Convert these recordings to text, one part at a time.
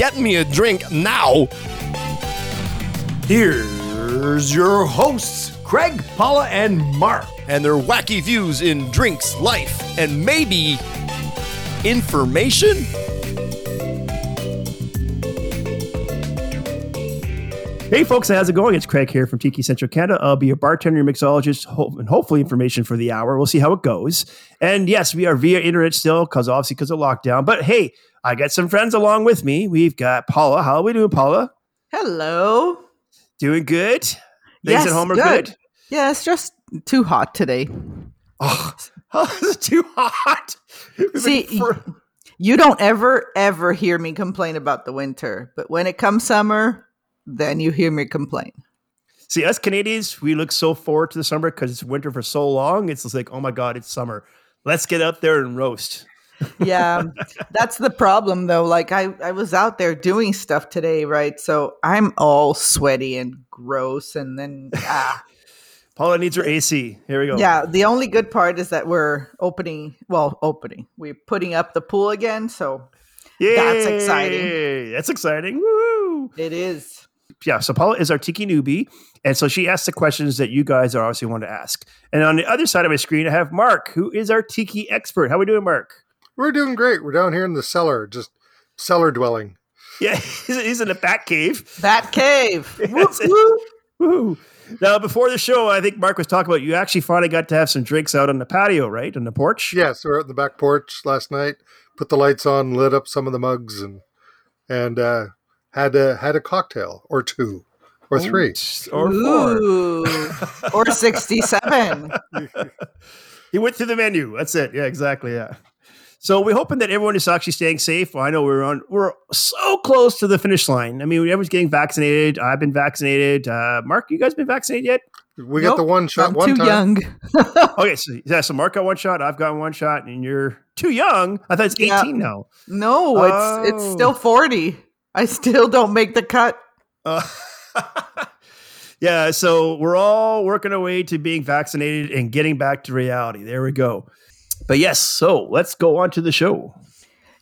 get me a drink now. Here's your hosts, Craig, Paula, and Mark, and their wacky views in drinks, life, and maybe information. Hey folks, how's it going? It's Craig here from Tiki Central Canada. I'll be your bartender, mixologist, ho- and hopefully information for the hour. We'll see how it goes. And yes, we are via internet still, because obviously because of lockdown. But hey, I got some friends along with me. We've got Paula. How are we doing, Paula? Hello. Doing good. Things yes, at home are good. good. Yeah, it's just too hot today. Oh, oh it's too hot. See, for- You don't ever, ever hear me complain about the winter, but when it comes summer, then you hear me complain. see, us Canadians, we look so forward to the summer because it's winter for so long. It's like, oh my god, it's summer. Let's get out there and roast. Yeah, that's the problem though. Like I, I was out there doing stuff today, right? So I'm all sweaty and gross, and then ah, Paula needs her AC. Here we go. yeah. The only good part is that we're opening. Well, opening. We're putting up the pool again, so That's exciting. That's exciting. Woo! it is. Yeah, so Paula is our tiki newbie. And so she asks the questions that you guys are obviously want to ask. And on the other side of my screen, I have Mark, who is our tiki expert. How are we doing, Mark? We're doing great. We're down here in the cellar, just cellar dwelling. Yeah, he's, he's in the bat cave. Bat cave. That's it. Woo! Now, before the show, I think Mark was talking about you actually finally got to have some drinks out on the patio, right? On the porch? Yes, we were out in the back porch last night. Put the lights on, lit up some of the mugs, and and uh, had a had a cocktail or two or three. Or four. Ooh. or 67. He went through the menu. That's it. Yeah, exactly. Yeah. So we're hoping that everyone is actually staying safe. Well, I know we're on. We're so close to the finish line. I mean, everyone's getting vaccinated. I've been vaccinated. Uh, Mark, you guys been vaccinated yet? We got the one shot I'm one too time. young. Okay, so yeah, so Mark got one shot. I've gotten one shot, and you're too young. I thought it's Yeah. 18 now. No, it's it's Oh. still 40. I still don't make the cut. Uh, yeah, so we're all working our way to being vaccinated and getting back to reality. There we go. But yes, so let's go on to the show.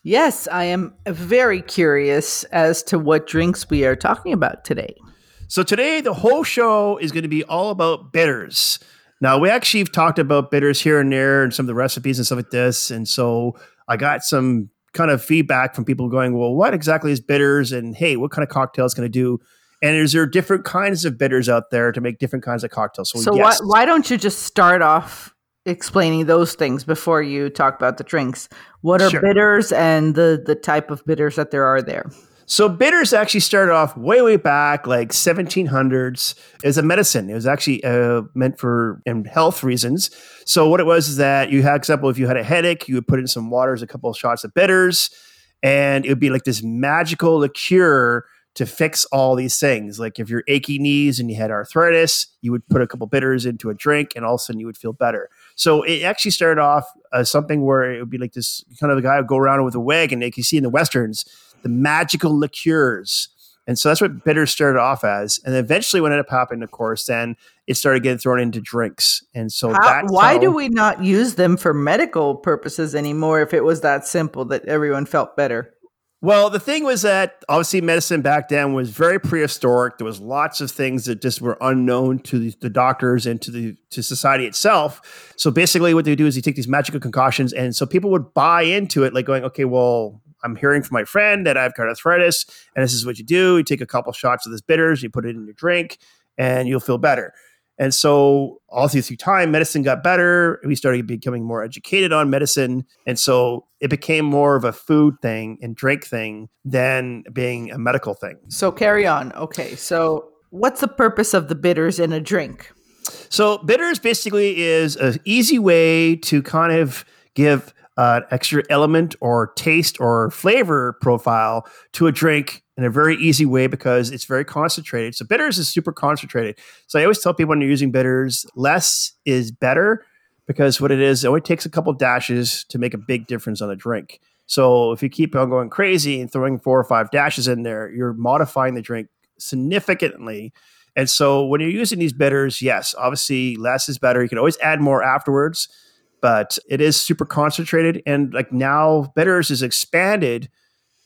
Yes, I am very curious as to what drinks we are talking about today. So today, the whole show is going to be all about bitters. Now, we actually have talked about bitters here and there and some of the recipes and stuff like this. And so I got some kind of feedback from people going, well, what exactly is bitters? And hey, what kind of cocktail is going to do? And is there different kinds of bitters out there to make different kinds of cocktails? So why, yes. why don't you just start off explaining those things before you talk about the drinks? What are Sure. bitters and the the type of bitters that there are there? So bitters actually started off way, way back, like 1700s, as a medicine. It was actually uh, meant for in health reasons. So what it was is that you had, example, if you had a headache, you would put in some waters, a couple of shots of bitters, and it would be like this magical liqueur to fix all these things. Like if you're achy knees and you had arthritis, you would put a couple bitters into a drink, and all of a sudden you would feel better. So it actually started off as something where it would be like this kind of a guy would go around with a wagon, like you see in the westerns the magical liqueurs. And so that's what bitters started off as. And eventually, what ended up happening, of course, then it started getting thrown into drinks. And so How, that's why how- do we not use them for medical purposes anymore if it was that simple that everyone felt better? Well, the thing was that obviously medicine back then was very prehistoric. There was lots of things that just were unknown to the, the doctors and to the to society itself. So basically, what they do is you take these magical concoctions, and so people would buy into it, like going, okay, well, I'm hearing from my friend that I've got arthritis, and this is what you do: you take a couple shots of this bitters, you put it in your drink, and you'll feel better. And so, all through, through time, medicine got better. We started becoming more educated on medicine. And so, it became more of a food thing and drink thing than being a medical thing. So carry on. Okay, so what's the purpose of the bitters in a drink? So, bitters basically is an easy way to kind of give uh, extra element or taste or flavor profile to a drink in a very easy way because it's very concentrated. So bitters is super concentrated. So I always tell people when you're using bitters, less is better because what it is, it only takes a couple dashes to make a big difference on a drink. So if you keep on going crazy and throwing four or five dashes in there, you're modifying the drink significantly. And so when you're using these bitters, yes, obviously less is better. You can always add more afterwards, but it is super concentrated. And like now, bitters is expanded.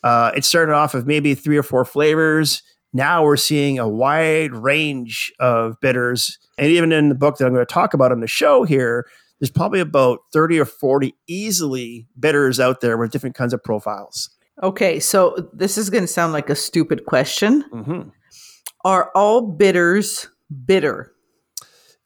Uh, it started off of maybe three or four flavors. Now we're seeing a wide range of bitters. And even in the book that I'm going to talk about on the show here, there's probably about 30 or 40 easily bitters out there with different kinds of profiles. Okay, so this is going to sound like a stupid question. Mm-hmm. Are all bitters bitter?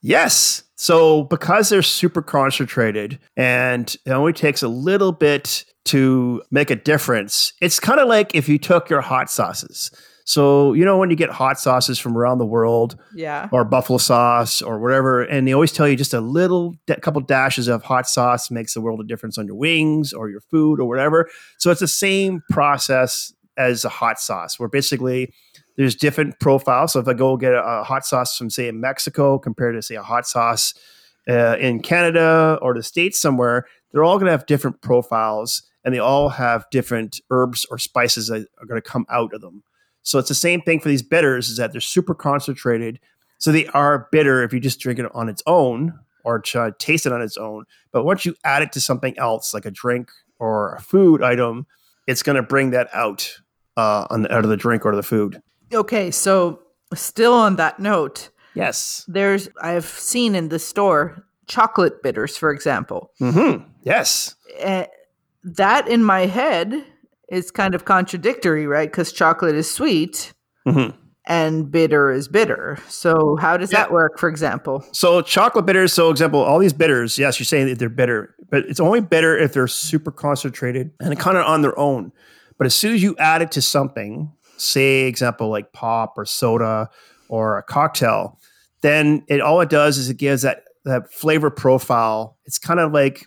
Yes. So because they're super concentrated and it only takes a little bit to make a difference, it's kind of like if you took your hot sauces. So, you know, when you get hot sauces from around the world Yeah. or buffalo sauce or whatever, and they always tell you just a little da- couple dashes of hot sauce makes a world of difference on your wings or your food or whatever. So it's the same process as a hot sauce, where basically there's different profiles. So if I go get a, a hot sauce from, say, in Mexico compared to, say, a hot sauce uh, in Canada or the States somewhere, they're all going to have different profiles and they all have different herbs or spices that are going to come out of them. So it's the same thing for these bitters is that they're super concentrated. So they are bitter if you just drink it on its own or to taste it on its own. But once you add it to something else, like a drink or a food item, it's going to bring that out uh, on the, out of the drink or the food. Okay, so still on that note, Yes. there's I've seen in the store chocolate bitters, for example. hmm Yes. Eh, that in my head is kind of contradictory, right? Because chocolate is sweet hmm and bitter is bitter. So how does Yeah. that work, for example? So chocolate bitters. So example, all these bitters. Yes, you're saying that they're bitter, but it's only bitter if they're super concentrated and kind of on their own. But as soon as you add it to something, say example like pop or soda or a cocktail, then it all it does is it gives that that flavor profile. It's kind of like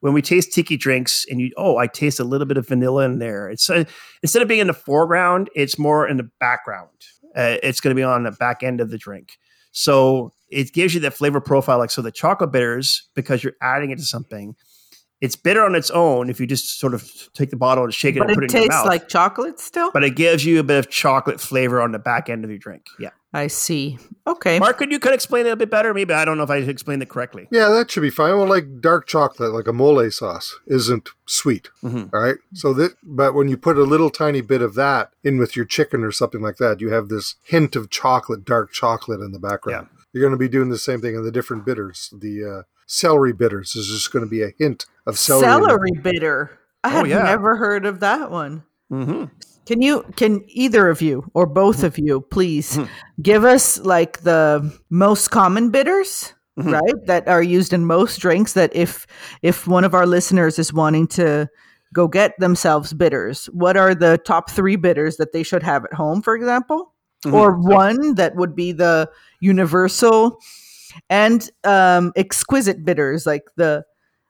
when we taste tiki drinks and you oh I taste a little bit of vanilla in there. It's uh, instead of being in the foreground, it's more in the background. Uh, it's going to be on the back end of the drink. So it gives you that flavor profile. Like so, the chocolate bitters because you're adding it to something. It's bitter on its own if you just sort of take the bottle and shake it But and put it it in your mouth. tastes like chocolate still? but it gives you a bit of chocolate flavor on the back end of your drink. Yeah. I see. Okay. Mark, could you could explain it a bit better? Maybe I don't know if I explained it correctly. Yeah, that should be fine. Well, like dark chocolate, like a mole sauce, isn't sweet. Mhm. All right. So that, but when you put a little tiny bit of that in with your chicken or something like that, you have this hint of chocolate, dark chocolate in the background. Yeah. You're going to be doing the same thing in the different bitters. The uh, celery bitters is just going to be a hint of celery. Celery, bitter. I Oh, had yeah. never heard of that one. Mm-hmm. Can you can either of you or both of you please Mhm. give us like the most common bitters, Mhm. right? That are used in most drinks that if if one of our listeners is wanting to go get themselves bitters, what are the top 3 bitters that they should have at home for example? Mhm. Or one that would be the universal and um exquisite bitters like the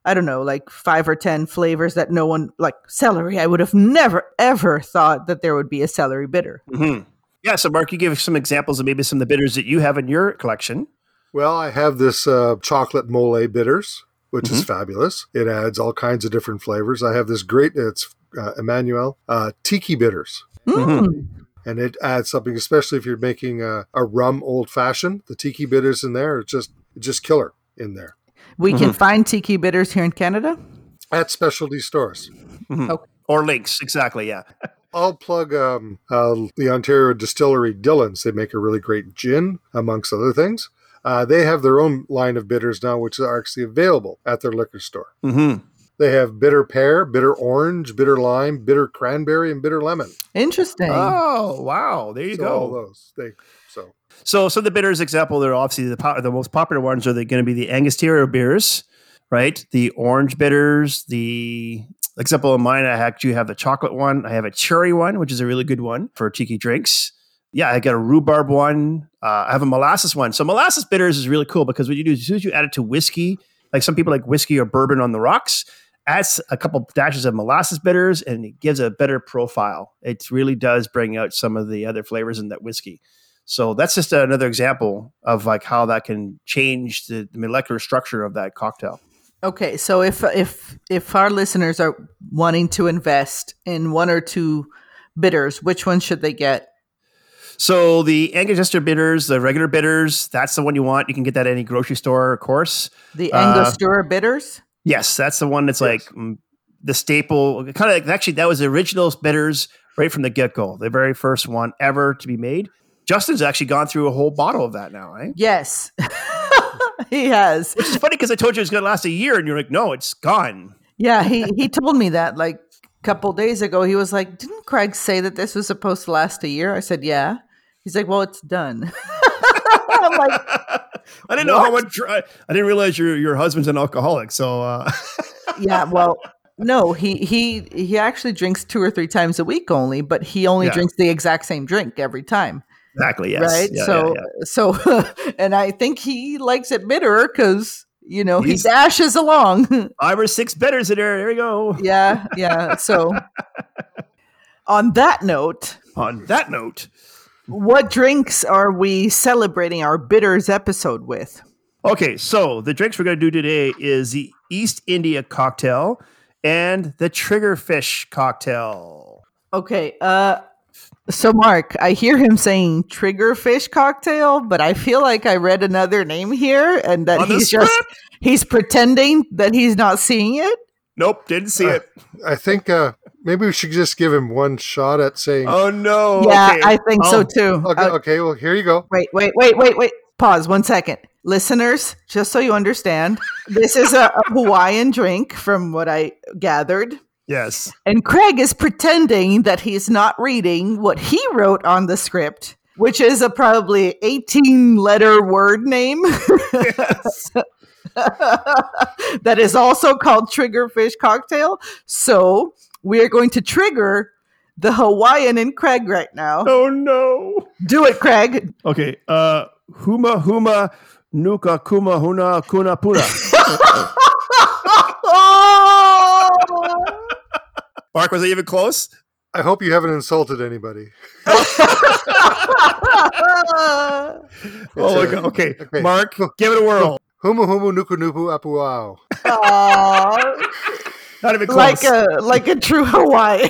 I don't know, like five or 10 flavors that no one, like celery. I would have never, ever thought that there would be a celery bitter. Mm-hmm. Yeah. So, Mark, you give some examples of maybe some of the bitters that you have in your collection. Well, I have this uh, chocolate mole bitters, which Mm-hmm. is fabulous. It adds all kinds of different flavors. I have this great, it's uh, Emmanuel, uh, tiki bitters. Mm. And it adds something, especially if you're making a, a rum old fashioned. The tiki bitters in there, it's just it's just killer in there We Mm-hmm. can find tiki bitters here in Canada. at specialty stores. Or links. Exactly. Yeah. I'll plug um, uh, the Ontario distillery Dillon's. They make a really great gin, amongst other things. Uh, they have their own line of bitters now, which are actually available at their liquor store. Mm-hmm. They have bitter pear, bitter orange, bitter lime, bitter cranberry, and bitter lemon. Interesting. Oh, wow. There you So all those. They so So, the bitters example, they're obviously the, po- the most popular ones are going to be the Angostura beers, right? The orange bitters, the example of mine, I actually have the chocolate one. I have a cherry one, which is a really good one for tiki drinks. Yeah, I got a rhubarb one. Uh, I have a molasses one. So molasses bitters is really cool because what you do is as soon as you add it to whiskey, like some people like whiskey or bourbon on the rocks, adds a couple dashes of molasses bitters, and it gives a better profile. It really does bring out some of the other flavors in that whiskey. So that's just another example of like how that can change the, the molecular structure of that cocktail. Okay, so if if if our listeners are wanting to invest in one or two bitters, which one should they get? So the Angostura bitters, the regular bitters, that's the one you want. You can get that at any grocery store, of course. The Uh, Angostura bitters? Yes, that's the one that's like mm, the staple. Kind of like actually, that was the original bitters right from the get go. The very first one ever to be made. Justin's actually gone through a whole bottle of that now, eh? Yes. he has. Which is funny because I told you it was going to last a year, and you're like, no, it's gone. Yeah, he he told me that like a couple days ago. He was like, "Didn't Craig say that this was supposed to last a year?" I said, "Yeah." He's like, "Well, it's done." I'm like, I didn't know how much. I didn't realize your your husband's an alcoholic. So uh, "Yeah, well, no, he he he actually drinks two or three times a week only, but he only Yeah. drinks the exact same drink every time." Exactly, yes, right? Yeah, so, yeah, yeah. so, and I think he likes it bitter because you know He's- he dashes along. five or six bitters in there. There we go. yeah, yeah. So, on that note, On that note, what drinks are we celebrating our bitters episode with? okay, so the drinks we're going to do today is the East India cocktail and the Triggerfish cocktail. Okay, uh, so Mark, I hear him saying triggerfish cocktail, but I feel like I read another name here, and that On the he's just he's pretending that he's not seeing it. Nope, didn't see Uh, it. I think uh, maybe we should just give him one shot at saying. Oh no. yeah, okay. I think so Oh, too. okay, Uh, okay, well, here you go. Wait, wait, wait, wait, wait. Pause one second. Listeners, just so you understand, this is a, a Hawaiian drink from what I gathered. Yes. And Craig is pretending that he's not reading what he wrote on the script, which is a probably 18 letter word name yes. that is also called Triggerfish Cocktail. So we are going to trigger the Hawaiian in Craig right now. Oh no. Do it, Craig. Okay. Uh Huma Huma Nuka Kuma Huna Kuna Puna. Oh! Mark, was I even close? I hope you haven't insulted anybody. Oh my god. Okay. okay. Mark, give it a whirl. Humu humu nuku nupu apuau. Aw. Not even close. like a like a true Hawaiian.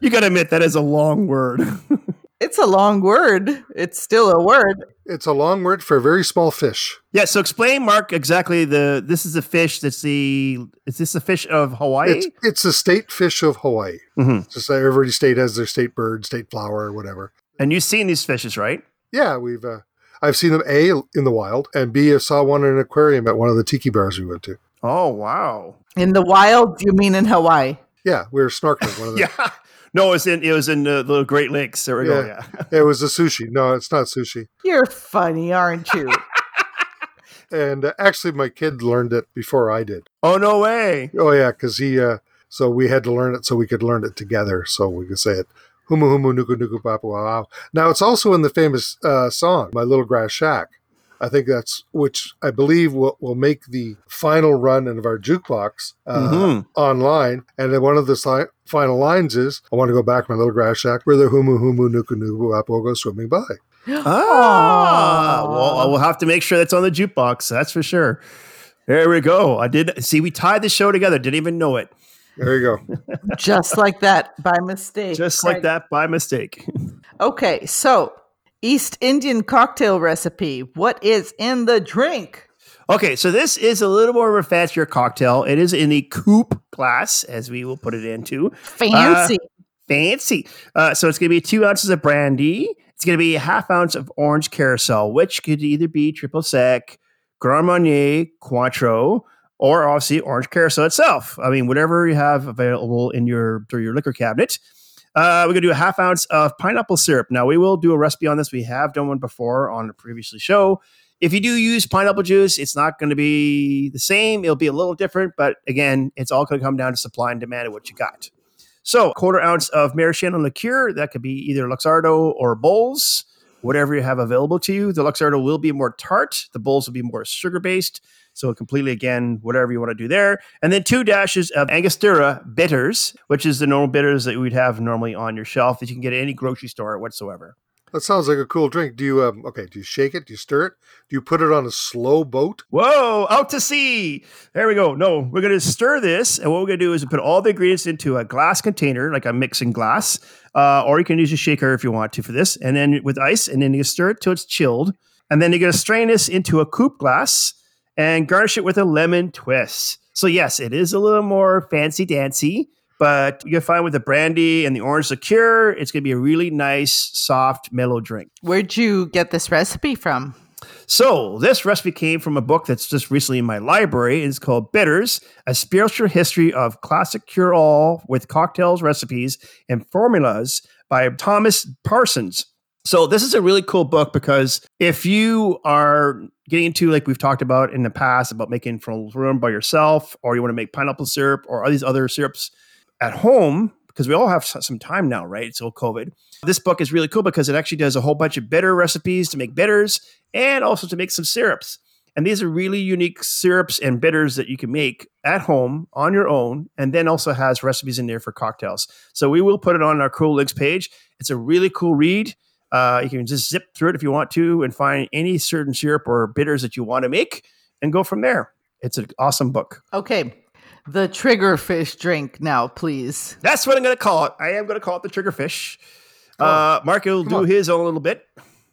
you gotta admit that is a long word. it's a long word. It's still a word. It's a long word for a very small fish. yeah, so explain, Mark, exactly the this is a fish that's the is this a fish of Hawaii? It's it's the state fish of Hawaii. Mhm. Just like every state has their state bird, state flower, or whatever. And you've seen these fishes, right? Yeah, we've uh, I've seen them a in the wild, and b I saw one in an aquarium at one of the tiki bars we went to. Oh wow. In the wild, you mean in Hawaii? Yeah, we were snorkeling. One of the, Yeah. No, it was in it was in the, the Great Lakes. There we go. Yeah. Yeah. It was a sushi. No, it's not sushi. You're funny, aren't you? And uh, actually, my kid learned it before I did. Oh no way. Oh yeah, because he. Uh, so we had to learn it so we could learn it together, so we could say it. Humu humu nuku nuku papu wow wow. Now it's also in the famous uh, song "My Little Grass Shack." I think that's which I believe will, will make the final run of our jukebox uh, Mhm. online. And then one of the si- final lines is, "I want to go back to my little grass shack where the humu humu nuku nuku apu go swimming by." Ah, well, we'll have to make sure that's on the jukebox. That's for sure. There we go. I did see. We tied the show together. Didn't even know it. There you go. Just like that by mistake. Just like Right. that by mistake. Okay, so East Indian cocktail recipe. What is in the drink? Okay, so this is a little more of a fancier cocktail. It is in the coupe glass, as we will put it into. Fancy. Fancy. Uh, so it's going to be two ounces of brandy. It's going to be a half ounce of orange curaçao, which could either be triple sec, Grand Marnier, Cointreau, or obviously orange curaçao itself. I mean, whatever you have available in your through your liquor cabinet. Uh, we're gonna do a half ounce of pineapple syrup. Now we will do a recipe on this. We have done one before on a previously show. If you do use pineapple juice, it's not going to be the same. It'll be a little different, but again, it's all going to come down to supply and demand of what you got. So, a quarter ounce of maraschino liqueur. That could be either Luxardo or Bols, whatever you have available to you. The Luxardo will be more tart. The Bols will be more sugar based. So completely again, whatever you want to do there. And then two dashes of Angostura bitters, which is the normal bitters that we'd have normally on your shelf that you can get at any grocery store whatsoever. That sounds like a cool drink. Do you um okay, do you shake it? Do you stir it? Do you put it on a slow boat? Whoa, out to sea. There we go. No, we're going to stir this. And what we're going to do is put all the ingredients into a glass container, like a mixing glass. Uh, or you can use a shaker if you want to for this. And then with ice, and then you stir it till it's chilled. And then you're going to strain this into a coupe glass and garnish it with a lemon twist. So, yes, it is a little more fancy dancy. But you're fine with the brandy and the orange liqueur, it's going to be a really nice, soft, mellow drink. Where'd you get this recipe from? So, this recipe came from a book that's just recently in my library. It's called Bitters, a spiritual history of classic cure all with cocktails, recipes, and formulas by Thomas Parsons. So, this is a really cool book because if you are getting into, like we've talked about in the past, about making from room by yourself, or you want to make pineapple syrup or all these other syrups at home, because we all have some time now, right? It's all COVID. This book is really cool because it actually does a whole bunch of bitter recipes to make bitters and also to make some syrups. And these are really unique syrups and bitters that you can make at home on your own, and then also has recipes in there for cocktails. So we will put it on our Cool Links page. It's a really cool read. Uh, you can just zip through it if you want to and find any certain syrup or bitters that you want to make and go from there. It's an awesome book. Okay. The triggerfish drink now, please. That's what I'm going to call it. I am going to call it the triggerfish. Uh, Mark will do on. his own a little bit.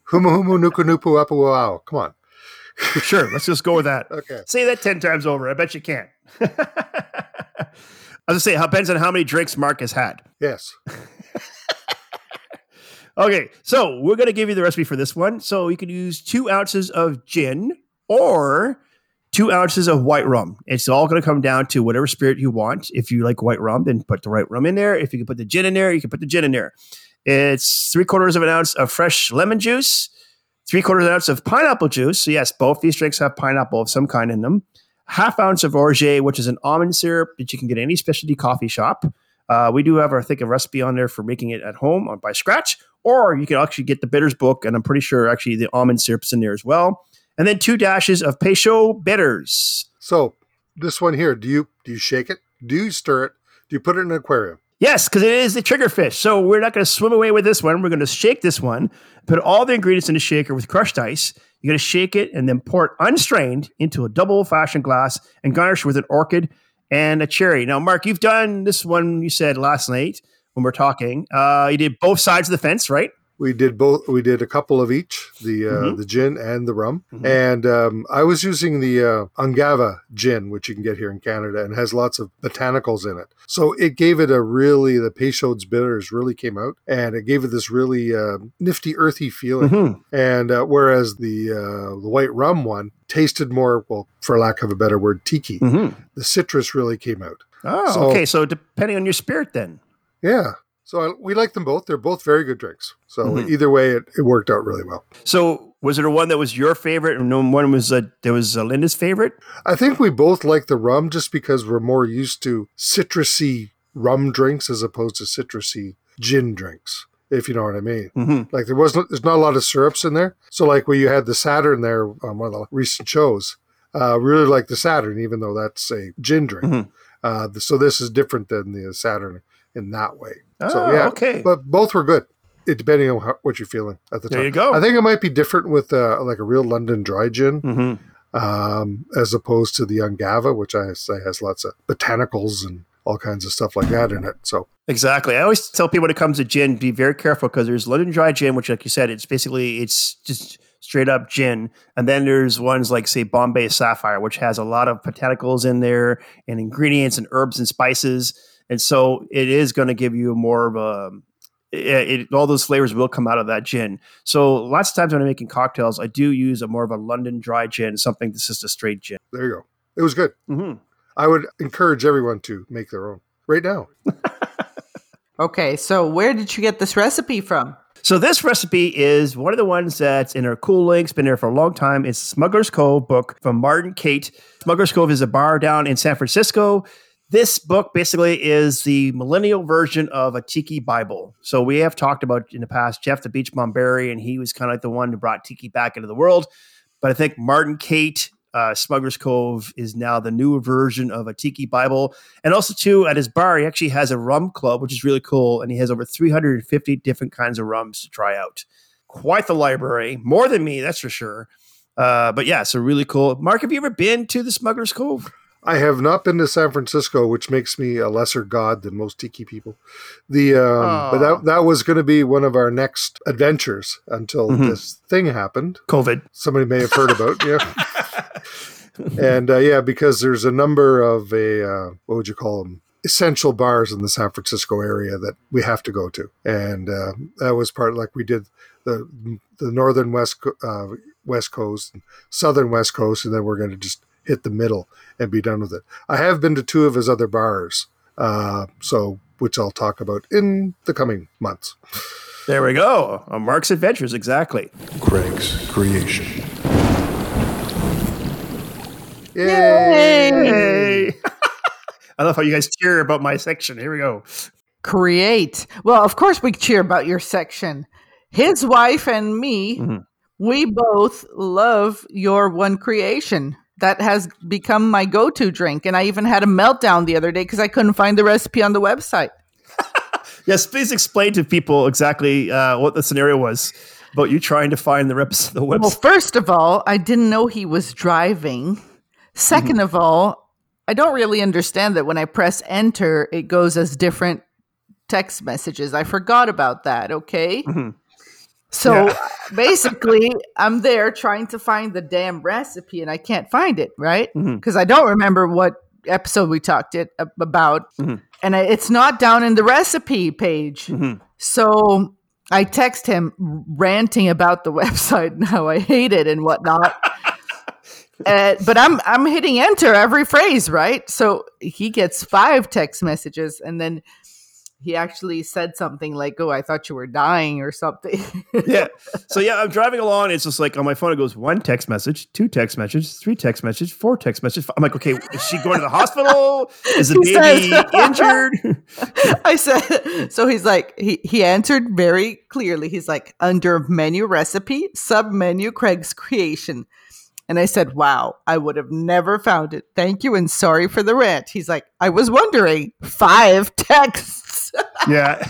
Humu humu nuku nupu apu wow. Come on. Sure, let's just go with that. Okay. Say that 10 times over. I bet you can't. I was going to say, it depends on how many drinks Mark has had. Yes. Okay, so we're going to give you the recipe for this one. So you can use two ounces of gin or two ounces of white rum. It's all going to come down to whatever spirit you want. If you like white rum, then put the white rum in there. If you can put the gin in there, you can put the gin in there. It's three quarters of an ounce of fresh lemon juice, three quarters of an ounce of pineapple juice. So, yes, both these drinks have pineapple of some kind in them. Half ounce of orgeat, which is an almond syrup that you can get at any specialty coffee shop. Uh, we do have, I think, a recipe on there for making it at home on, by scratch, or you can actually get the bitters book, and I'm pretty sure actually the almond syrup's in there as well. And then two dashes of Peychaud bitters. So this one here, do you do you shake it? Do you stir it? Do you put it in an aquarium? Yes, because it is the triggerfish. So we're not going to swim away with this one. We're going to shake this one, put all the ingredients in the shaker with crushed ice. You're going to shake it and then pour it unstrained into a double fashioned glass and garnish with an orchid and a cherry. Now, Mark, you've done this one you said last night when we're talking. Uh, you did both sides of the fence, right? We did both. We did a couple of each, the uh, Mhm. the gin and the rum. Mhm. And um, I was using the uh, Ungava gin, which you can get here in Canada, and has lots of botanicals in it. So it gave it a really the Peychaud's bitters really came out, and it gave it this really uh, nifty, earthy feeling. Mhm. And uh, whereas the uh, the white rum one tasted more, well, for lack of a better word, tiki. Mhm. The citrus really came out. Oh, So- okay. So depending on your spirit, then. Yeah. So I, we like them both. They're both very good drinks. So Mhm. either way, it, it worked out really well. So was there one that was your favorite, and one was uh, that was uh, Linda's favorite? I think we both like the rum just because we're more used to citrusy rum drinks as opposed to citrusy gin drinks, if you know what I mean. Mm-hmm. Like there wasn't, there's not a lot of syrups in there. So like where you had the Saturn there on one of the recent shows, uh, we really like the Saturn, even though that's a gin drink. Mhm. Uh, so this is different than the Saturn in that way. Oh, so yeah, okay. but both were good. It, depending on how, what you're feeling at the time. There you go. I think it might be different with uh, like a real London dry gin Mm-hmm. um, as opposed to the Ungava, which I say has lots of botanicals and all kinds of stuff like that in it. So Exactly. I always tell people when it comes to gin, be very careful because there's London Dry gin, which, like you said, it's basically it's just straight up gin, and then there's ones like say Bombay Sapphire, which has a lot of botanicals in there and ingredients and herbs and spices, and so it is going to give you more of a it, it, all those flavors will come out of that gin. So lots of times when I'm making cocktails, I do use a more of a London dry gin, something that's just a straight gin. there you go. It was good. Mm-hmm. I would encourage everyone to make their own right now. Okay, so where did you get this recipe from? So this recipe is one of the ones that's in our cool links, been there for a long time. It's Smuggler's Cove book from Martin Cate. Smuggler's Cove is a bar down in San Francisco. This book basically is the millennial version of a tiki Bible. So we have talked about in the past Jeff the Beach Berry, and he was kind of like the one who brought tiki back into the world. But I think Martin Cate uh, Smuggler's Cove is now the new version of a tiki Bible. And also, too, at his bar, he actually has a rum club, which is really cool. And he has over 350 different kinds of rums to try out. Quite the library, more than me, that's for sure. Uh, but yeah, so really cool. Mark, have you ever been to the Smuggler's Cove? I have not been to San Francisco, which makes me a lesser god than most tiki people. The um, but that that was going to be one of our next adventures until Mhm. this thing happened. COVID. Somebody may have heard about, yeah. and uh, yeah, because there's a number of a uh, what would you call them? Essential bars in the San Francisco area that we have to go to, and uh, that was part like we did the the northern west uh, west coast, southern west coast, and then we're going to just hit the middle and be done with it. I have been to two of his other bars, uh, so which I'll talk about in the coming months. There we go. On Mark's Adventures, exactly. Craig's creation. Yay! Hey. I love how you guys cheer about my section. Here we go. Create. Well, of course, we cheer about your section. His wife and me, Mhm. we both love your one creation. That has become my go to drink. And I even had a meltdown the other day because I couldn't find the recipe on the website. Yes, please explain to people exactly uh, what the scenario was about you trying to find the, reps- the website. Well, first of all, I didn't know he was driving. 2nd of all, I don't really understand that when I press enter, it goes as different text messages. I forgot about that. Okay. Mhm. So Yeah. basically, I'm there trying to find the damn recipe and I can't find it, right? Because I don't remember what episode we talked it ab- about. Mhm. And I, it's not down in the recipe page. Mhm. So I text him ranting about the website and how I hate it and whatnot. Uh, but I'm I'm hitting enter every phrase, right? So he gets five text messages, and then he actually said something like, "Oh, I thought you were dying" or something. yeah. So yeah, I'm driving along. It's just like on my phone, it goes one text message, two text messages, three text messages, four text messages. I'm like, okay, is she going to the hospital? Is the He baby says- injured? I said, so he's like, he, he answered very clearly. He's like, under menu recipe, sub menu Craig's creation. And I said, wow, I would have never found it. Thank you and sorry for the rant. He's like, I was wondering, five texts. yeah.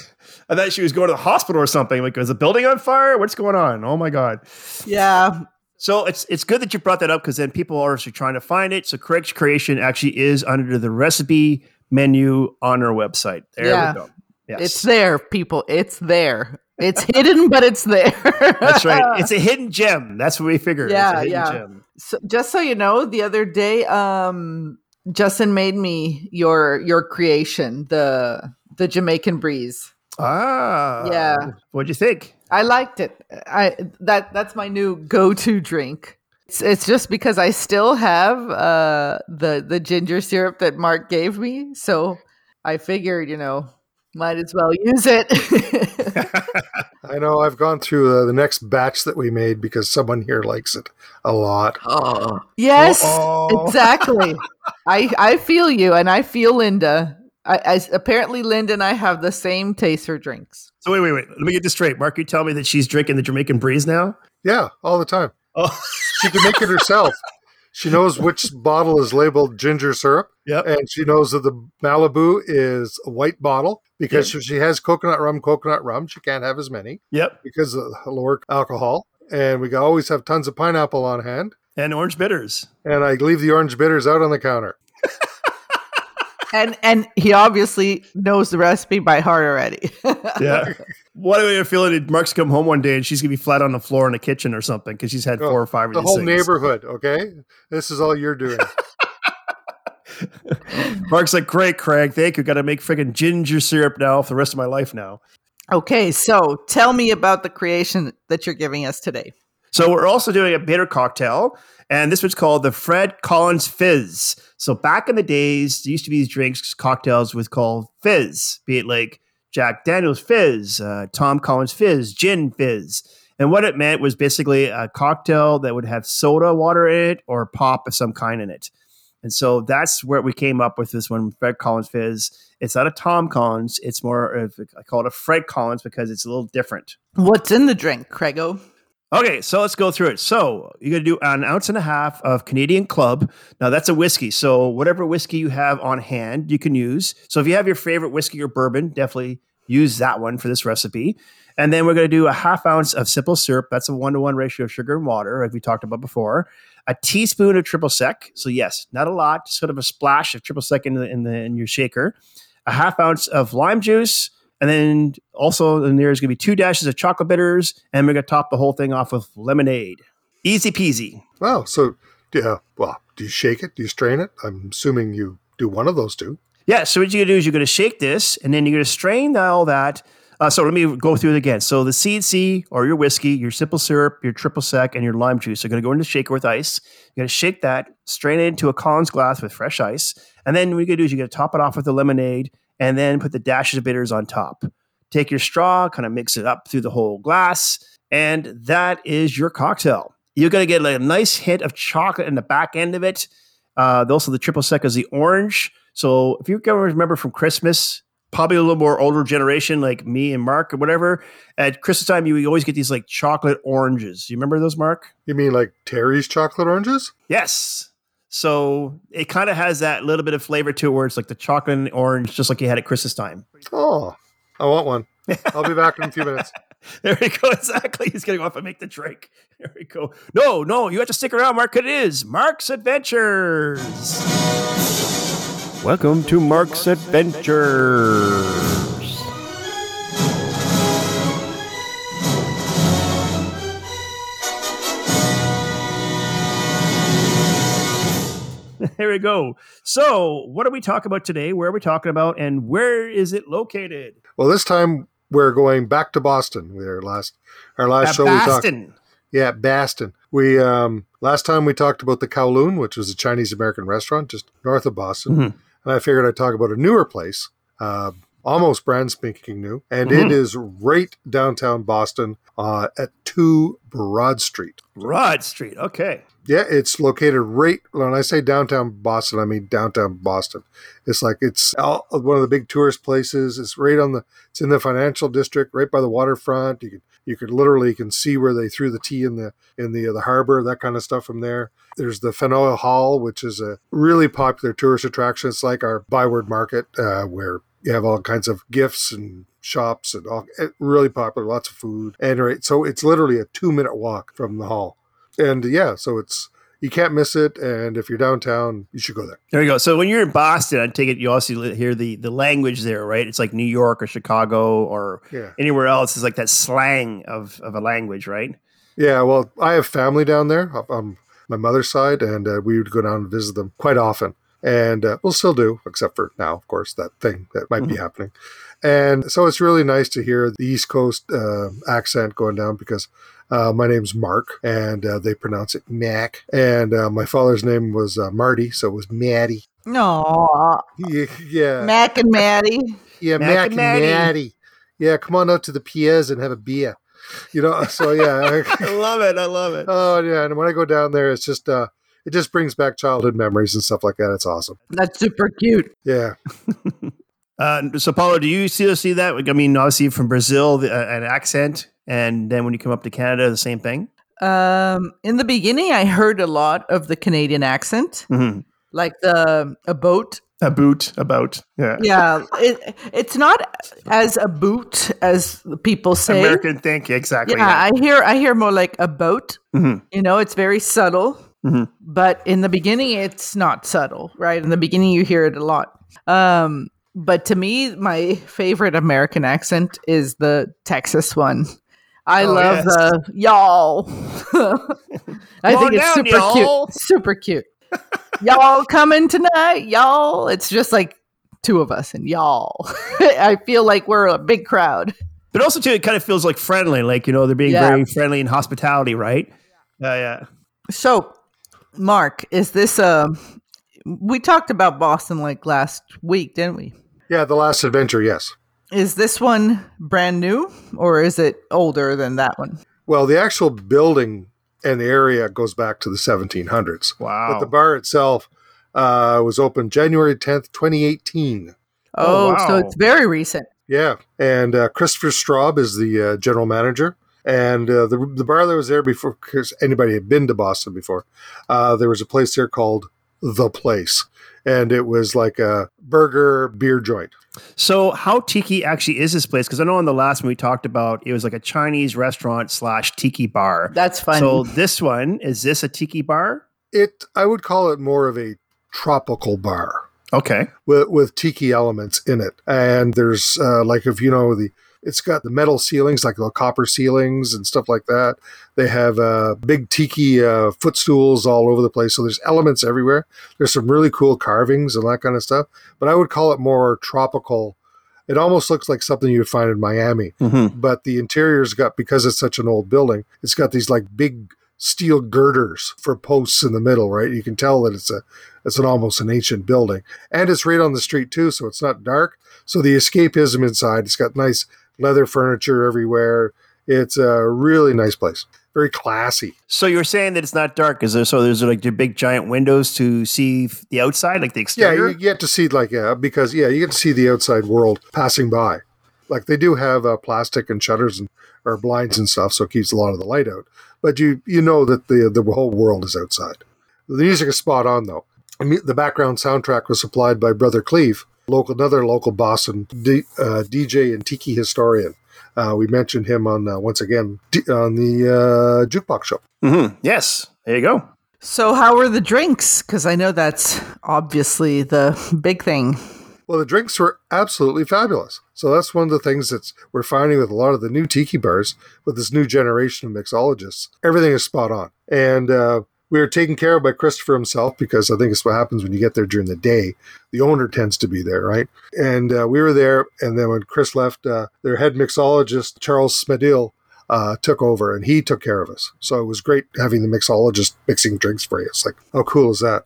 I thought she was going to the hospital or something. Like, is the building on fire? What's going on? Oh my god. yeah. So it's it's good that you brought that up because then people are actually trying to find it. So Craig's creation actually is under the recipe menu on our website. There Yeah. we go. Yes. It's there, people. It's there. It's hidden, but it's there. That's right. It's a hidden gem. That's what we figured. Yeah, it's a hidden yeah. gem. So, just so you know, the other day, um, Justin made me your your creation, the the Jamaican breeze. Ah. Yeah. What'd you think? I liked it. I that that's my new go to drink. It's, it's just because I still have uh, the the ginger syrup that Mark gave me, so I figured, you know, might as well use it. I know I've gone through uh, the next batch that we made because someone here likes it a lot. Oh. Yes, Uh-oh. exactly. I I feel you, and I feel Linda. I, I apparently Linda and I have the same taste for drinks. So wait, wait, wait. Let me get this straight. Mark, you tell me that she's drinking the Jamaican breeze now? Yeah, all the time. Oh, She can make it herself. She knows which bottle is labeled ginger syrup, yep. and she knows that the Malibu is a white bottle because if she has coconut rum, coconut rum, she can't have as many Yep. because of lower alcohol. And we always have tons of pineapple on hand. And orange bitters. And I leave the orange bitters out on the counter. And and he obviously knows the recipe by heart already. Yeah. what are you feeling? Did Mark's come home one day and she's gonna be flat on the floor in the kitchen or something because she's had Oh, four or five of The these whole things. neighborhood, okay? This is all you're doing. Mark's like, great, Craig. Thank you. Got to make freaking ginger syrup now for the rest of my life now. Okay, so tell me about the creation that you're giving us today. So we're also doing a bitter cocktail, and this one's called the Fred Collins Fizz. So back in the days, there used to be these drinks, cocktails with called Fizz, be it like Jack Daniels Fizz, uh, Tom Collins Fizz, Gin Fizz. And what it meant was basically a cocktail that would have soda water in it or pop of some kind in it. And so that's where we came up with this one, Fred Collins Fizz. It's not a Tom Collins. It's more of, I call it a Fred Collins because it's a little different. What's in the drink, Craigo? Okay, so let's go through it. So you're gonna do an ounce and a half of Canadian Club. Now that's a whiskey. So whatever whiskey you have on hand, you can use. So if you have your favorite whiskey or bourbon, definitely use that one for this recipe. And then we're gonna do a half ounce of simple syrup. That's a one to one ratio of sugar and water, like we talked about before. A teaspoon of triple sec. So yes, not a lot, just sort of a splash of triple sec in the in the in your shaker. A half ounce of lime juice and then also, then there's going to be two dashes of chocolate bitters, and we're going to top the whole thing off with lemonade. Easy peasy. Wow. So, yeah. Well, do you shake it? Do you strain it? I'm assuming you do one of those two. Yeah. So what you're going to do is you're going to shake this, and then you're going to strain all that. Uh, so let me go through it again. So the CNC or your whiskey, your simple syrup, your triple sec, and your lime juice are going to go into the shaker with ice. You're going to shake that, strain it into a Collins glass with fresh ice, and then what you're going to do is you're going to top it off with the lemonade, and then put the dashes of bitters on top. Take your straw, kind of mix it up through the whole glass, and that is your cocktail. You're going to get like a nice hint of chocolate in the back end of it. Uh, also, the triple sec is the orange. So if you can remember from Christmas, probably a little more older generation like me and Mark or whatever, at Christmas time, you always get these like chocolate oranges. You remember those, Mark? You mean like Terry's chocolate oranges? Yes. So it kind of has that little bit of flavor to it where it's like the chocolate and orange, just like you had at Christmas time. Oh, I want one. I'll be back in a few minutes. there we go. Exactly. He's getting off and make the drink. There we go. No, no, you have to stick around, Mark. It is Mark's Adventures. Welcome to Mark's Adventures. there we go. So, what are we talking about today? Where are we talking about, and where is it located? Well, this time we're going back to Boston. Our last our last At show Boston. we talked. Yeah, Boston. We um last time we talked about the Kowloon, which was a Chinese American restaurant just north of Boston, Mhm. and I figured I'd talk about a newer place. Uh, Almost brand spanking new, and Mhm. it is right downtown Boston uh, at 2 Broad Street. Broad Street. Okay. Yeah, it's located right. When I say downtown Boston, I mean downtown Boston. It's like it's one of the big tourist places. It's right on the. It's in the financial district, right by the waterfront. You can you could literally can see where they threw the tea in the in the the harbor, that kind of stuff from there. There's the Faneuil Hall, which is a really popular tourist attraction. It's like our Byward Market, uh, where you have all kinds of gifts and shops and all really popular, lots of food. And right, so it's literally a two minute walk from the hall. And yeah, so it's you can't miss it. And if you're downtown, you should go there. There you go. So when you're in Boston, I take it you also hear the the language there, right? It's like New York or Chicago or Yeah. anywhere else. It's like that slang of of a language, right? Yeah, well, I have family down there on my mother's side, and uh, we would go down and visit them quite often. And uh, we'll still do, except for now, of course, that thing that might be happening. And so it's really nice to hear the East Coast uh, accent going down because uh, my name's Mark, and uh, they pronounce it Mac. And uh, my father's name was uh, Marty, so it was Matty. No, Yeah, yeah, Mac and Maddie. yeah, Mac Mac, and and Matty. Matty. Yeah, come on out to the Piers and have a beer. You know, so yeah. I love it. I love it. Oh yeah, and when I go down there, it's just uh, it just brings back childhood memories and stuff like that. It's awesome. That's super cute. Yeah, Uh, so, Paulo, do you still see that? I mean, obviously from Brazil, the, uh, an accent, and then when you come up to Canada, the same thing. Um, in the beginning, I heard a lot of the Canadian accent, Mm-hmm. like the a boat. A boot, about, yeah. Yeah, it, it's not as a boot as people say. American think exactly. yeah, I hear I hear more like a boat. Mhm. You know, it's very subtle. Mhm. But in the beginning, it's not subtle, right? In the beginning, you hear it a lot. Um, but to me, my favorite American accent is the Texas one. I Oh, love yes. the y'all. I think on it's down, super y'all. cute. Super cute. y'all coming tonight, y'all. It's just like two of us and y'all. I feel like we're a big crowd. But also, too, it kind of feels like friendly, like, you know, they're being Yeah. very friendly and hospitality, right? Yeah, yeah. So, Mark, is this um we talked about Boston like last week, didn't we? yeah. The Last Adventure, yes. Is this one brand new or is it older than that one? Well, the actual building and the area goes back to the 1700s, Wow. but the bar itself uh, was opened January 10th, 2018. Oh, Oh, so it's very recent. Yeah, and uh, Christopher Straub is the uh, general manager, And uh, the the bar that was there before, because anybody had been to Boston before, uh, there was a place there called the Place, and it was like a burger beer joint. So, how tiki actually is this place? Because I know on the last one we talked about it was like a Chinese restaurant slash tiki bar. That's funny. So, this one is this a tiki bar? It I would call it more of a tropical bar. Okay. with, with tiki elements in it. And there's uh, like if you know the it's got the metal ceilings like the copper ceilings and stuff like that. They have uh, big tiki uh, footstools all over the place. So there's elements everywhere. There's some really cool carvings and that kind of stuff. But I would call it more tropical. It almost looks like something you would find in Miami. Mm-hmm. But the interior's got because it's such an old building, it's got these like big steel girders for posts in the middle, right? You can tell that it's a it's an almost an ancient building. And it's right on the street too, so it's not dark. So the escapism inside, it's got nice leather furniture everywhere. It's a really nice place. Very classy. So you're saying that it's not dark? Is there so there's like the big giant windows to see the outside, like the exterior? Yeah, you get to see like uh, because yeah, you get to see the outside world passing by. Like they do have uh, plastic and shutters and or blinds and stuff, so it keeps a lot of the light out. But you you know that the the whole world is outside. The music is spot on though. I mean, The background soundtrack was supplied by Brother Cleve, local another local Boston D, uh, DJ and tiki historian. Uh, we mentioned him on uh, once again D, on the uh, jukebox show. Mm-hmm. Yes. There you go. so, how were the drinks? Because I know that's obviously the big thing. Well, the drinks were absolutely fabulous. So that's one of the things that we're finding with a lot of the new tiki bars with this new generation of mixologists. Everything is spot on. And uh, we were taken care of by Christopher himself because I think it's what happens when you get there during the day. The owner tends to be there, right? And uh, we were there. And then when Chris left, uh, their head mixologist, Charles Smedil, uh, took over and he took care of us. So it was great having the mixologist mixing drinks for you. It's like, how cool is that?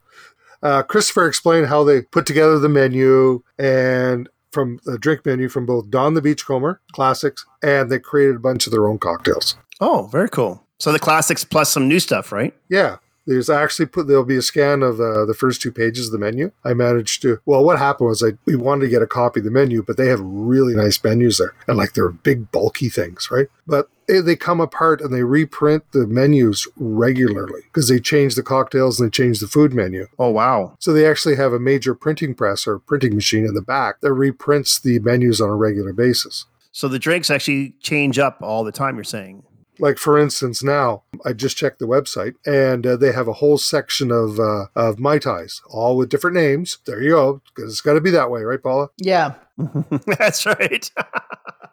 Uh, Christopher explained how they put together the menu and from the drink menu from both Don the Beachcomber classics, and they created a bunch of their own cocktails. Oh, very cool. So the classics plus some new stuff, right? Yeah, there's actually put there'll be a scan of uh, the first two pages of the menu. I managed to. Well, what happened was I we wanted to get a copy of the menu, but they have really nice menus there, and like they're big bulky things, right? But they, they come apart and they reprint the menus regularly because they change the cocktails and they change the food menu. Oh, wow. So they actually have a major printing press or printing machine in the back that reprints the menus on a regular basis. So the drinks actually change up all the time, you're saying? Like for instance, now I just checked the website and uh, they have a whole section of uh, of mai tais, all with different names. There you go, because it's got to be that way, right, Paula? Yeah. That's right.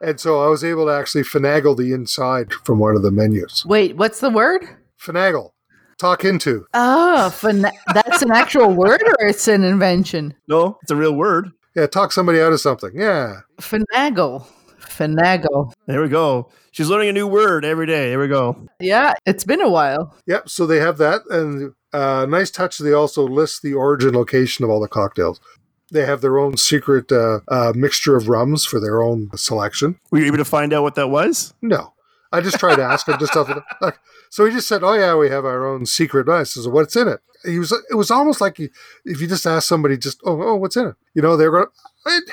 And so I was able to actually finagle the inside from one of the menus. Wait, what's the word? Finagle, talk into. Oh, fina- that's an actual word or it's an invention? no, it's a real word. Yeah, talk somebody out of something. Yeah, Finagle. Finagle. There we go. She's learning a new word every day. There we go. Yeah, it's been a while. Yep. So they have that, and uh, nice touch. They also list the origin location of all the cocktails. They have their own secret uh, uh, mixture of rums for their own selection. Were you able to find out what that was? No, I just tried to ask him just stuff. Like, so he just said, "Oh yeah, we have our own secret." I says, "What's in it?" He was. It was almost like if you just ask somebody, just, "Oh, oh, what's in it?" You know, they're going,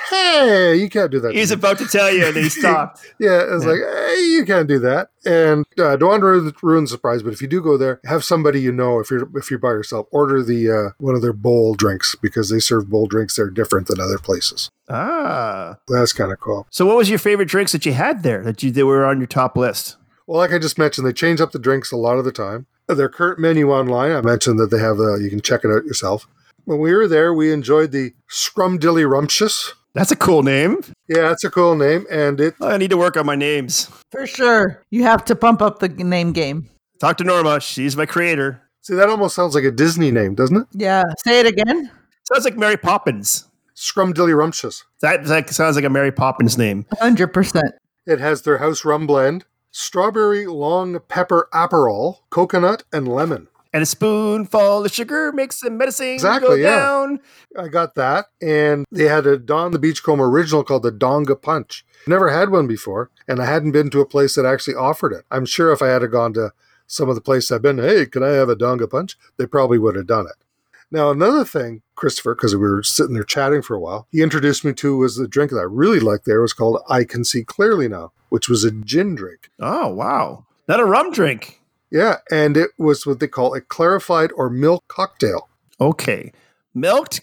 "Hey, you can't do that." He's me." about to tell you, and he stopped. Yeah, it's like, hey, you can't do that. And uh, don't want to ruin, ruin the surprise, but if you do go there, have somebody you know. If you're if you're by yourself, order the uh, one of their bowl drinks because they serve bowl drinks. They're different than other places. ah. That's kind of cool. So, what was your favorite drinks that you had there that you that were on your top list? Well, like I just mentioned, they change up the drinks a lot of the time. Their current menu online, I mentioned that they have. Uh, you can check it out yourself. When we were there, we enjoyed the Scrumdilly Rumptious. That's a cool name. Yeah, that's a cool name, and it I need to work on my names. For sure. You have to pump up the name game. Talk to Norma. She's my creator. see that almost sounds like a Disney name, doesn't it? Yeah. Say it again. Sounds like Mary Poppins. Scrumdilly Rumptious. That, that sounds like a Mary Poppins name. 100%. It has their house rum blend, strawberry long pepper aperol, coconut, and lemon. And a spoonful of sugar makes the medicine Exactly, go yeah. down. I got that. And they had a Don the Beachcomber original called the Donga Punch. Never had one before, and I hadn't been to a place that actually offered it. I'm sure if I had gone to some of the places I've been, hey, can I have a Donga Punch? They probably would have done it. Now, another thing, Christopher, because we were sitting there chatting for a while, he introduced me to was the drink that I really liked there was called I Can See Clearly Now, which was a gin drink. Oh, wow. Not a rum drink. Yeah, and it was what they call a clarified or milk cocktail. Okay. Milked?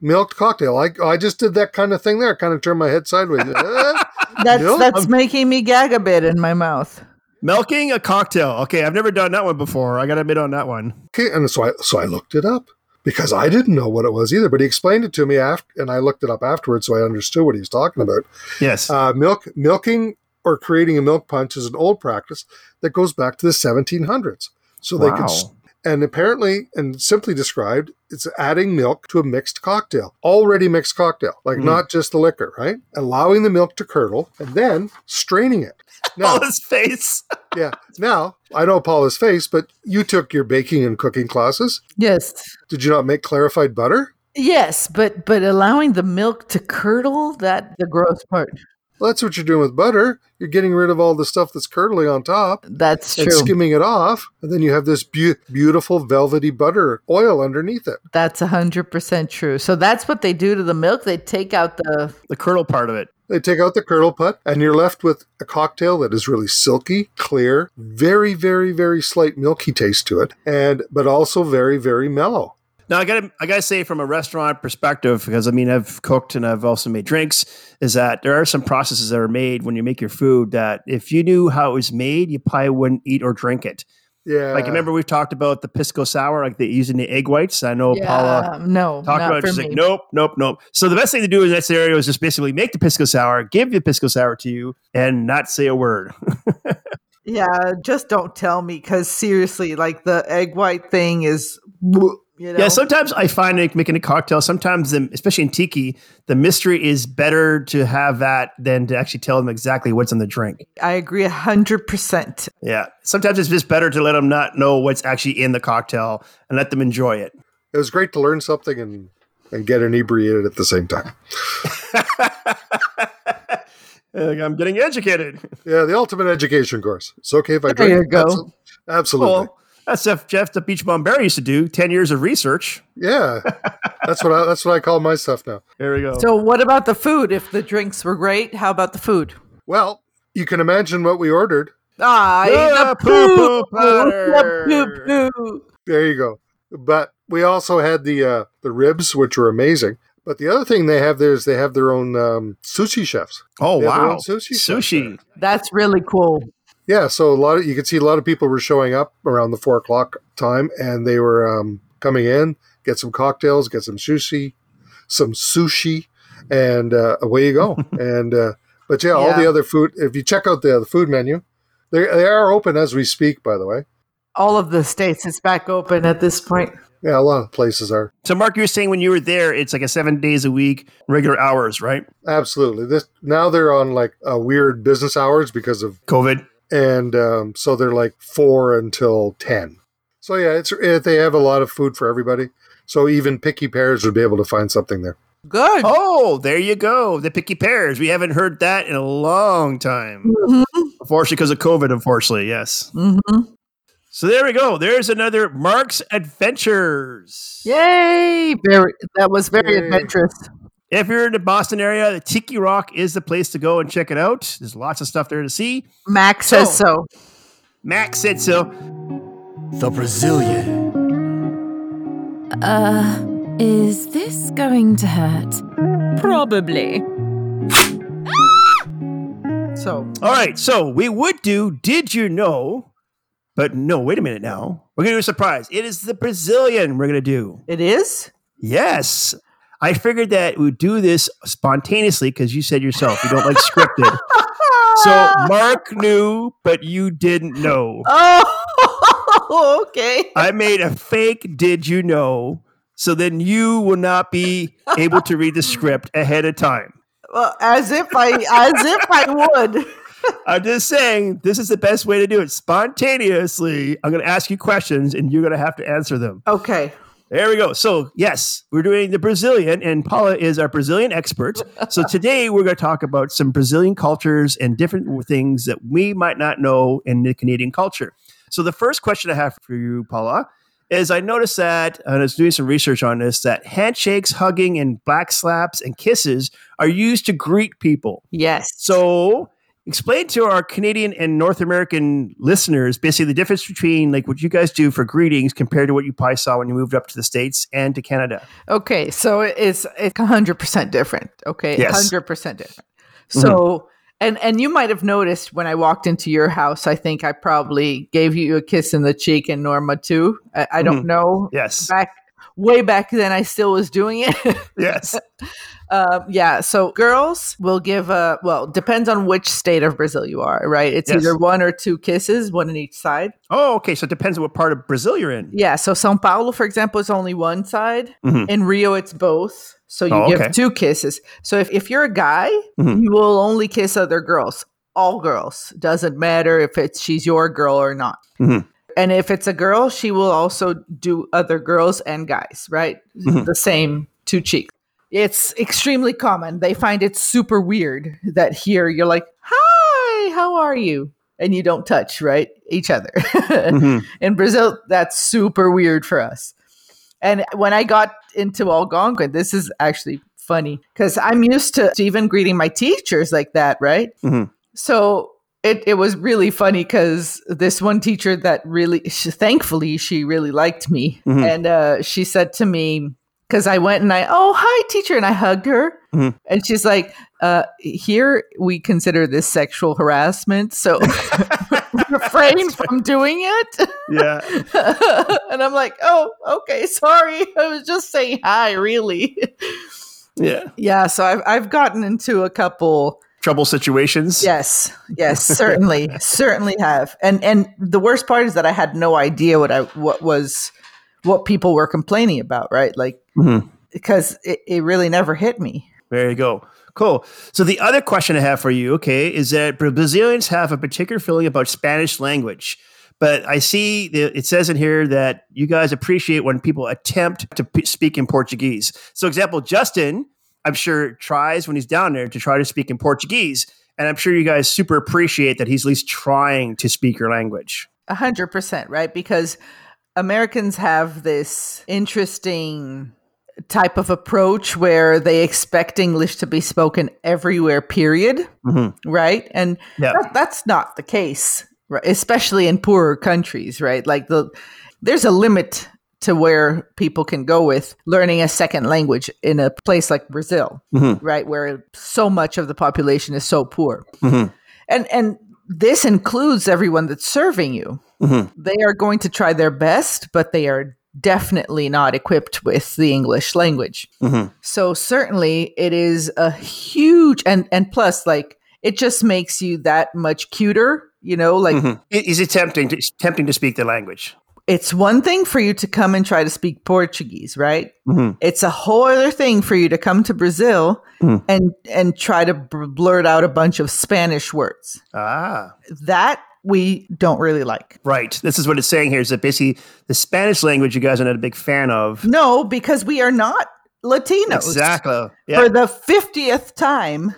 Milked cocktail. I, I just did that kind of thing there. Kind of turned my head sideways. Uh, That's Milk? that's making me gag a bit in my mouth. Milking a cocktail. Okay, I've never done that one before. I got to admit on that one. okay, and so I so I looked it up because I didn't know what it was either. But he explained it to me after, and I looked it up afterwards, so I understood what he was talking about. Yes. Uh, milk milking or creating a milk punch is an old practice that goes back to the 1700s. So they could, s- and apparently, and simply described, it's adding milk to a mixed cocktail, already mixed cocktail, like Mm. not just the liquor, right? Allowing the milk to curdle and then straining it. Now, his face. yeah. Now I know Paula's face, but you took your baking and cooking classes. Yes. Did you not make clarified butter? Yes, but but allowing the milk to curdle, that the gross part. Well, that's what you're doing with butter. You're getting rid of all the stuff that's curdling on top. That's and true. skimming it off, and then you have this beau- beautiful velvety butter oil underneath it. That's hundred percent true. So that's what they do to the milk. They take out the The curdle part of it. They take out the curdle put, and you're left with a cocktail that is really silky, clear, very, very, very slight milky taste to it, and but also very, very mellow. Now I gotta I gotta say from a restaurant perspective, because I mean I've cooked and I've also made drinks, is that there are some processes that are made when you make your food that if you knew how it was made, you probably wouldn't eat or drink it. Yeah, Like remember we've talked about the pisco sour, like they using the egg whites. I know Paula no, talked about it. She's me. like, nope, nope, nope. So the best thing to do in that scenario is just basically make the pisco sour, give the pisco sour to you, and not say a word. Yeah, just don't tell me because seriously, like the egg white thing is, you know. Yeah, sometimes I find like making a cocktail, sometimes, the, especially in tiki, the mystery is better to have that than to actually tell them exactly what's in the drink. I agree a hundred percent. Yeah. Sometimes it's just better to let them not know what's actually in the cocktail and let them enjoy it. it was great to learn something and and get inebriated at the same time. Like, I'm getting educated. Yeah, the ultimate education course. It's okay if I drink. There drink. you go. Absol- Absolutely. Well, that's stuff Jeff the Beachbum Berry used to do. 10 years of research. yeah, that's what I, that's what I call my stuff now. There we go. So, what about the food? If the drinks were great, how about the food? Well, you can imagine what we ordered. Ah, Ah, the poo-poo poo, the poo-poo. There you go. But we also had the uh, the ribs, which were amazing. But the other thing they have there is they have their own um, sushi chefs. oh, They wow. own sushi. chefs Sushi. That's really cool. Yeah, so a lot of you could see a lot of people were showing up around the four o'clock time, and they were um, coming in, get some cocktails, get some sushi, some sushi, and uh, away you go. and uh, but yeah, all the other food. If you check out the, the food menu, they they are open as we speak. By the way, All of the states is back open at this point. yeah, a lot of places are So, Mark, you were saying when you were there, it's like a seven days a week, regular hours, right? absolutely. This now they're on like a weird business hours because of COVID. And um, so they're like four until ten. So yeah, it's it, they have a lot of food for everybody. So even picky pears would be able to find something there. Good. Oh, there you go. The picky pears. We haven't heard that in a long time. Mhm. Unfortunately, because of COVID, unfortunately, yes. Mhm. So there we go. There's another Mark's Adventures. Yay! Very. That was very Yay. adventurous. If you're in the Boston area, the Tiki Rock is the place to go and check it out. There's lots of stuff there to see. Max says so. Max said so. The Brazilian. Uh, is this going to hurt? Probably. So All right. So we would do Did You Know? But no, wait a minute now. We're going to do a surprise. It is the Brazilian we're going to do. it is. Yes. I figured that we'd do this spontaneously because you said yourself you don't like scripted. So Mark knew, but you didn't know. Oh, okay. I made a fake did you know so then you will not be able to read the script ahead of time. Well, as if I, as if I would. I'm just saying this is the best way to do it spontaneously. I'm going to ask you questions and you're going to have to answer them. Okay. There we go. So, yes, we're doing the Brazilian, and Paula is our Brazilian expert. So, today we're going to talk about some Brazilian cultures and different things that we might not know in the Canadian culture. So, the first question I have for you, Paula, is I noticed that, and I was doing some research on this, that handshakes, hugging, and back slaps and kisses are used to greet people. Yes. So, explain to our Canadian and North American listeners basically the difference between like what you guys do for greetings compared to what you probably saw when you moved up to the States and to Canada. Okay, so it's it's hundred percent different. Okay, Yes. hundred percent different. Mm-hmm. So, and and you might have noticed when I walked into your house, I think I probably gave you a kiss in the cheek, and Norma too. I, I don't mm-hmm. know. Yes. Back way back then, I still was doing it. Yes. Um, yeah. So girls will give a well, depends on which state of Brazil you are, right? It's Yes. either one or two kisses, one on each side. Oh, okay. So it depends on what part of Brazil you're in. Yeah. So São Paulo, for example, is only one side. Mhm. In Rio, it's both. So you Oh, give okay. two kisses. So if, if you're a guy, Mhm. you will only kiss other girls. All girls. Doesn't matter if it's she's your girl or not. Mhm. And if it's a girl, she will also do other girls and guys, right? Mhm. The same two cheeks. It's extremely common. They find it super weird that here you're like, "Hi, how are you?" and you don't touch, right? Each other. Mhm. In Brazil, that's super weird for us. And when I got into Algonquin, this is actually funny because I'm used to, to even greeting my teachers like that, right? Mhm. So it, it was really funny because this one teacher that really, she, thankfully, she really liked me. Mhm. And uh, she said to me, because I went and I, oh, hi, teacher. And I hugged her. Mhm. And she's like, uh, here we consider this sexual harassment. So refrain from doing it. Yeah. and I'm like, oh, okay, sorry. I was just saying hi, really. Yeah. yeah, so I've, I've gotten into a couple. Trouble situations. Yes, yes, certainly, certainly have. And and the worst part is that I had no idea what I what was what people were complaining about, right? Like Mhm. because it, it really never hit me. There you go. Cool. So the other question I have for you, okay, is that Brazilians have a particular feeling about Spanish language. But I see that it says in here that you guys appreciate when people attempt to p- speak in Portuguese. So, example, Justin, I'm sure tries when he's down there to try to speak in Portuguese, and I'm sure you guys super appreciate that he's at least trying to speak your language. A hundred percent, right? Because Americans have this interesting type of approach where they expect English to be spoken everywhere, period. Mhm. Right. And Yeah. that, that's not the case, right? Especially in poorer countries, right? Like the there's a limit to where people can go with learning a second language in a place like Brazil, Mhm. right? Where so much of the population is so poor. Mhm. And and this includes everyone that's serving you. Mhm. They are going to try their best, but they are definitely not equipped with the English language. Mhm. So certainly it is a huge and and plus like it just makes you that much cuter, you know, like Mhm. Is it tempting to, tempting to speak the language? It's one thing for you to come and try to speak Portuguese, right? Mhm. It's a whole other thing for you to come to Brazil Mhm. and and try to b- blurt out a bunch of Spanish words. Ah. That we don't really like. Right. This is what it's saying here is that basically the Spanish language you guys are not a big fan of. No, because we are not Latinos. Exactly. Yeah. For the 50th time,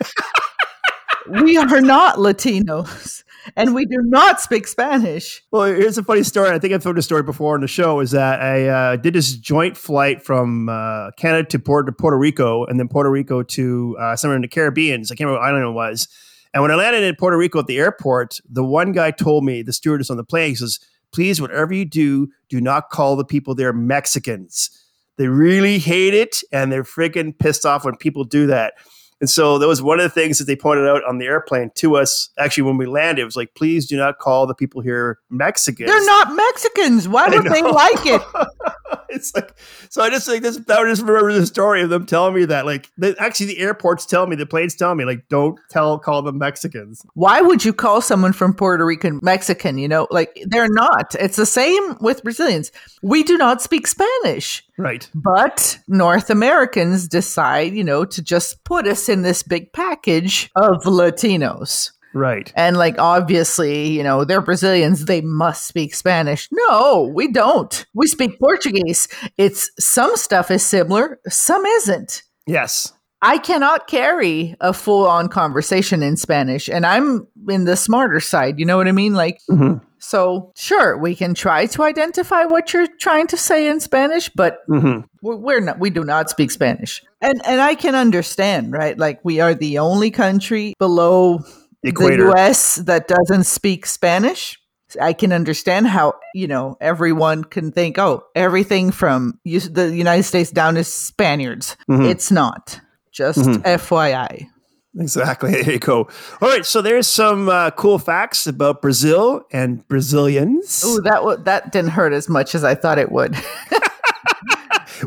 we are not Latinos and we do not speak Spanish. well, here's a funny story. I think I've told this story before on the show. Is that I uh, did this joint flight from uh, Canada to Puerto, to Puerto Rico, and then Puerto Rico to uh, somewhere in the Caribbean. I can't remember what island it was. And when I landed in Puerto Rico at the airport, the one guy told me, the stewardess on the plane, he says, "Please, whatever you do, do not call the people there Mexicans. They really hate it, and they're freaking pissed off when people do that." And so that was one of the things that they pointed out on the airplane to us. Actually, when we landed, it was like, please do not call the people here Mexicans. They're not Mexicans. Why would they like it? it's like, so I just like this. I just remember the story of them telling me that, like, they, actually, the airports tell me, the planes tell me, like, don't tell, call them Mexicans. Why would you call someone from Puerto Rican Mexican? You know, like they're not. It's the same with Brazilians. We do not speak Spanish. Right. But North Americans decide, you know, to just put us in this big package of Latinos. Right. And like obviously, you know, they're Brazilians, they must speak Spanish. No, we don't. We speak Portuguese. It's some stuff is similar, some isn't. Yes. I cannot carry a full on conversation in Spanish, and I'm in the smarter side. You know what I mean? Like, Mhm. so sure, we can try to identify what you're trying to say in Spanish, but hmm we're we're not we do not speak spanish and and i can understand right like we are the only country below the. US that doesn't speak Spanish, I can understand how, you know, everyone can think, oh, everything from us- the United States down is Spaniards. Mhm. It's not. Just Mhm. FYI. Exactly. There you go. All right. So there's some uh, cool facts about Brazil and Brazilians. Ooh, that w- that didn't hurt as much as I thought it would.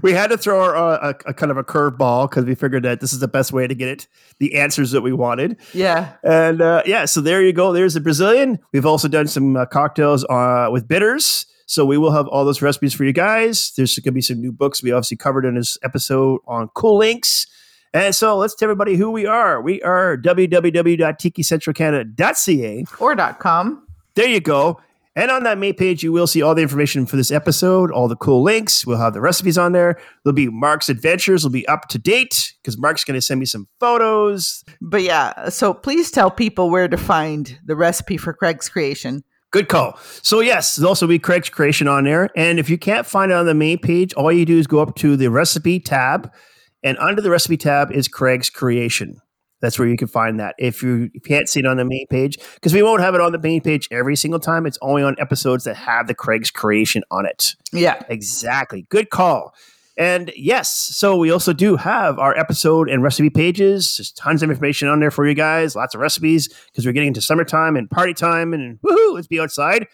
we had to throw our, uh, a, a kind of a curveball because we figured that this is the best way to get it the answers that we wanted. yeah. And uh, yeah, so there you go. There's the Brazilian. We've also done some uh, cocktails uh, with bitters. So we will have all those recipes for you guys. There's going to be some new books we obviously covered in this episode on Cool Links. And so let's tell everybody who we are. We are www.tikicentralcanada.ca. Or dot com. There you go. And on that main page, you will see all the information for this episode, all the cool links. We'll have the recipes on there. There'll be Mark's adventures will be up to date because Mark's going to send me some photos. But yeah, so please tell people where to find the recipe for Craig's creation. Good call. So yes, there'll also be Craig's creation on there. And if you can't find it on the main page, all you do is go up to the recipe tab, and under the recipe tab is Craig's creation. That's where you can find that. If you can't see it on the main page, because we won't have it on the main page every single time. It's only on episodes that have the Craig's creation on it. Yeah. Exactly. Good call. And yes, so we also do have our episode and recipe pages. There's tons of information on there for you guys, lots of recipes because we're getting into summertime and party time and woohoo, let's be outside.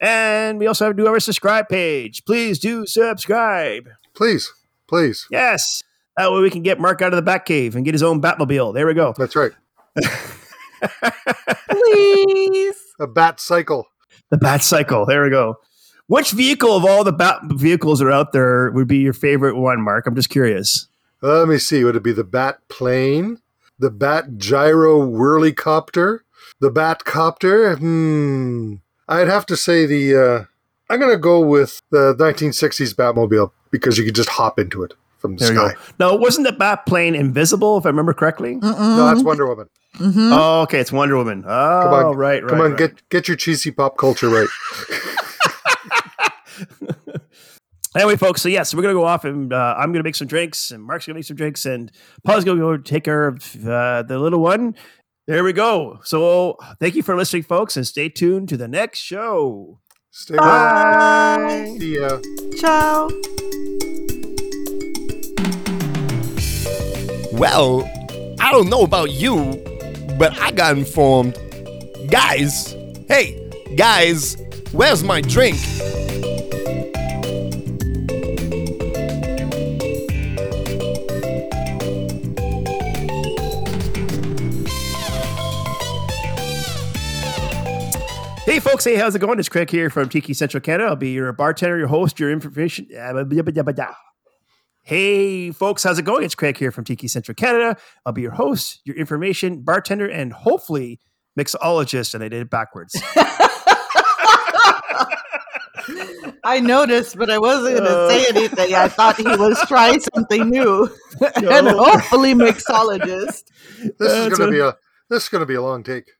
And we also have to do our subscribe page. Please do subscribe. Please, please. Yes. That way we can get Mark out of the back cave and get his own Batmobile. There we go. That's right. Please. A bat cycle. The Bat Cycle. There we go. Which vehicle of all the Bat vehicles that are out there would be your favorite one, Mark? I'm just curious. Let me see. Would it be the bat plane? The bat gyro whirlycopter? The bat copter? Hmm. I'd have to say the. Uh, I'm going to go with the 1960s Batmobile because you could just hop into it from the There sky. you go. No, wasn't the Bat plane invisible, if I remember correctly? No, that's Wonder Woman. Mhm. Oh, okay. It's Wonder Woman. Oh, Come on, right, right. Come on, right. get get your cheesy pop culture right. Anyway, folks, so yes, we're going to go off and uh, I'm going to make some drinks, and Mark's going to make some drinks, and Paul's going to go take care of uh, the little one. There we go. So thank you for listening, folks, and stay tuned to the next show. Stay well. Bye. See ya. Ciao. Well, I don't know about you, but I got informed. Guys, hey, guys, where's my drink? Hey, folks. Hey, how's it going? It's Craig here from Tiki Central Canada. I'll be your bartender, your host, your information. Uh, Hey, folks. How's it going? It's Craig here from Tiki Central Canada. I'll be your host, your information bartender, and hopefully mixologist. And I did it backwards. I noticed, but I wasn't going to Uh. say anything. I thought he was trying something new. and hopefully mixologist. This is going to be a this is going to be a long take.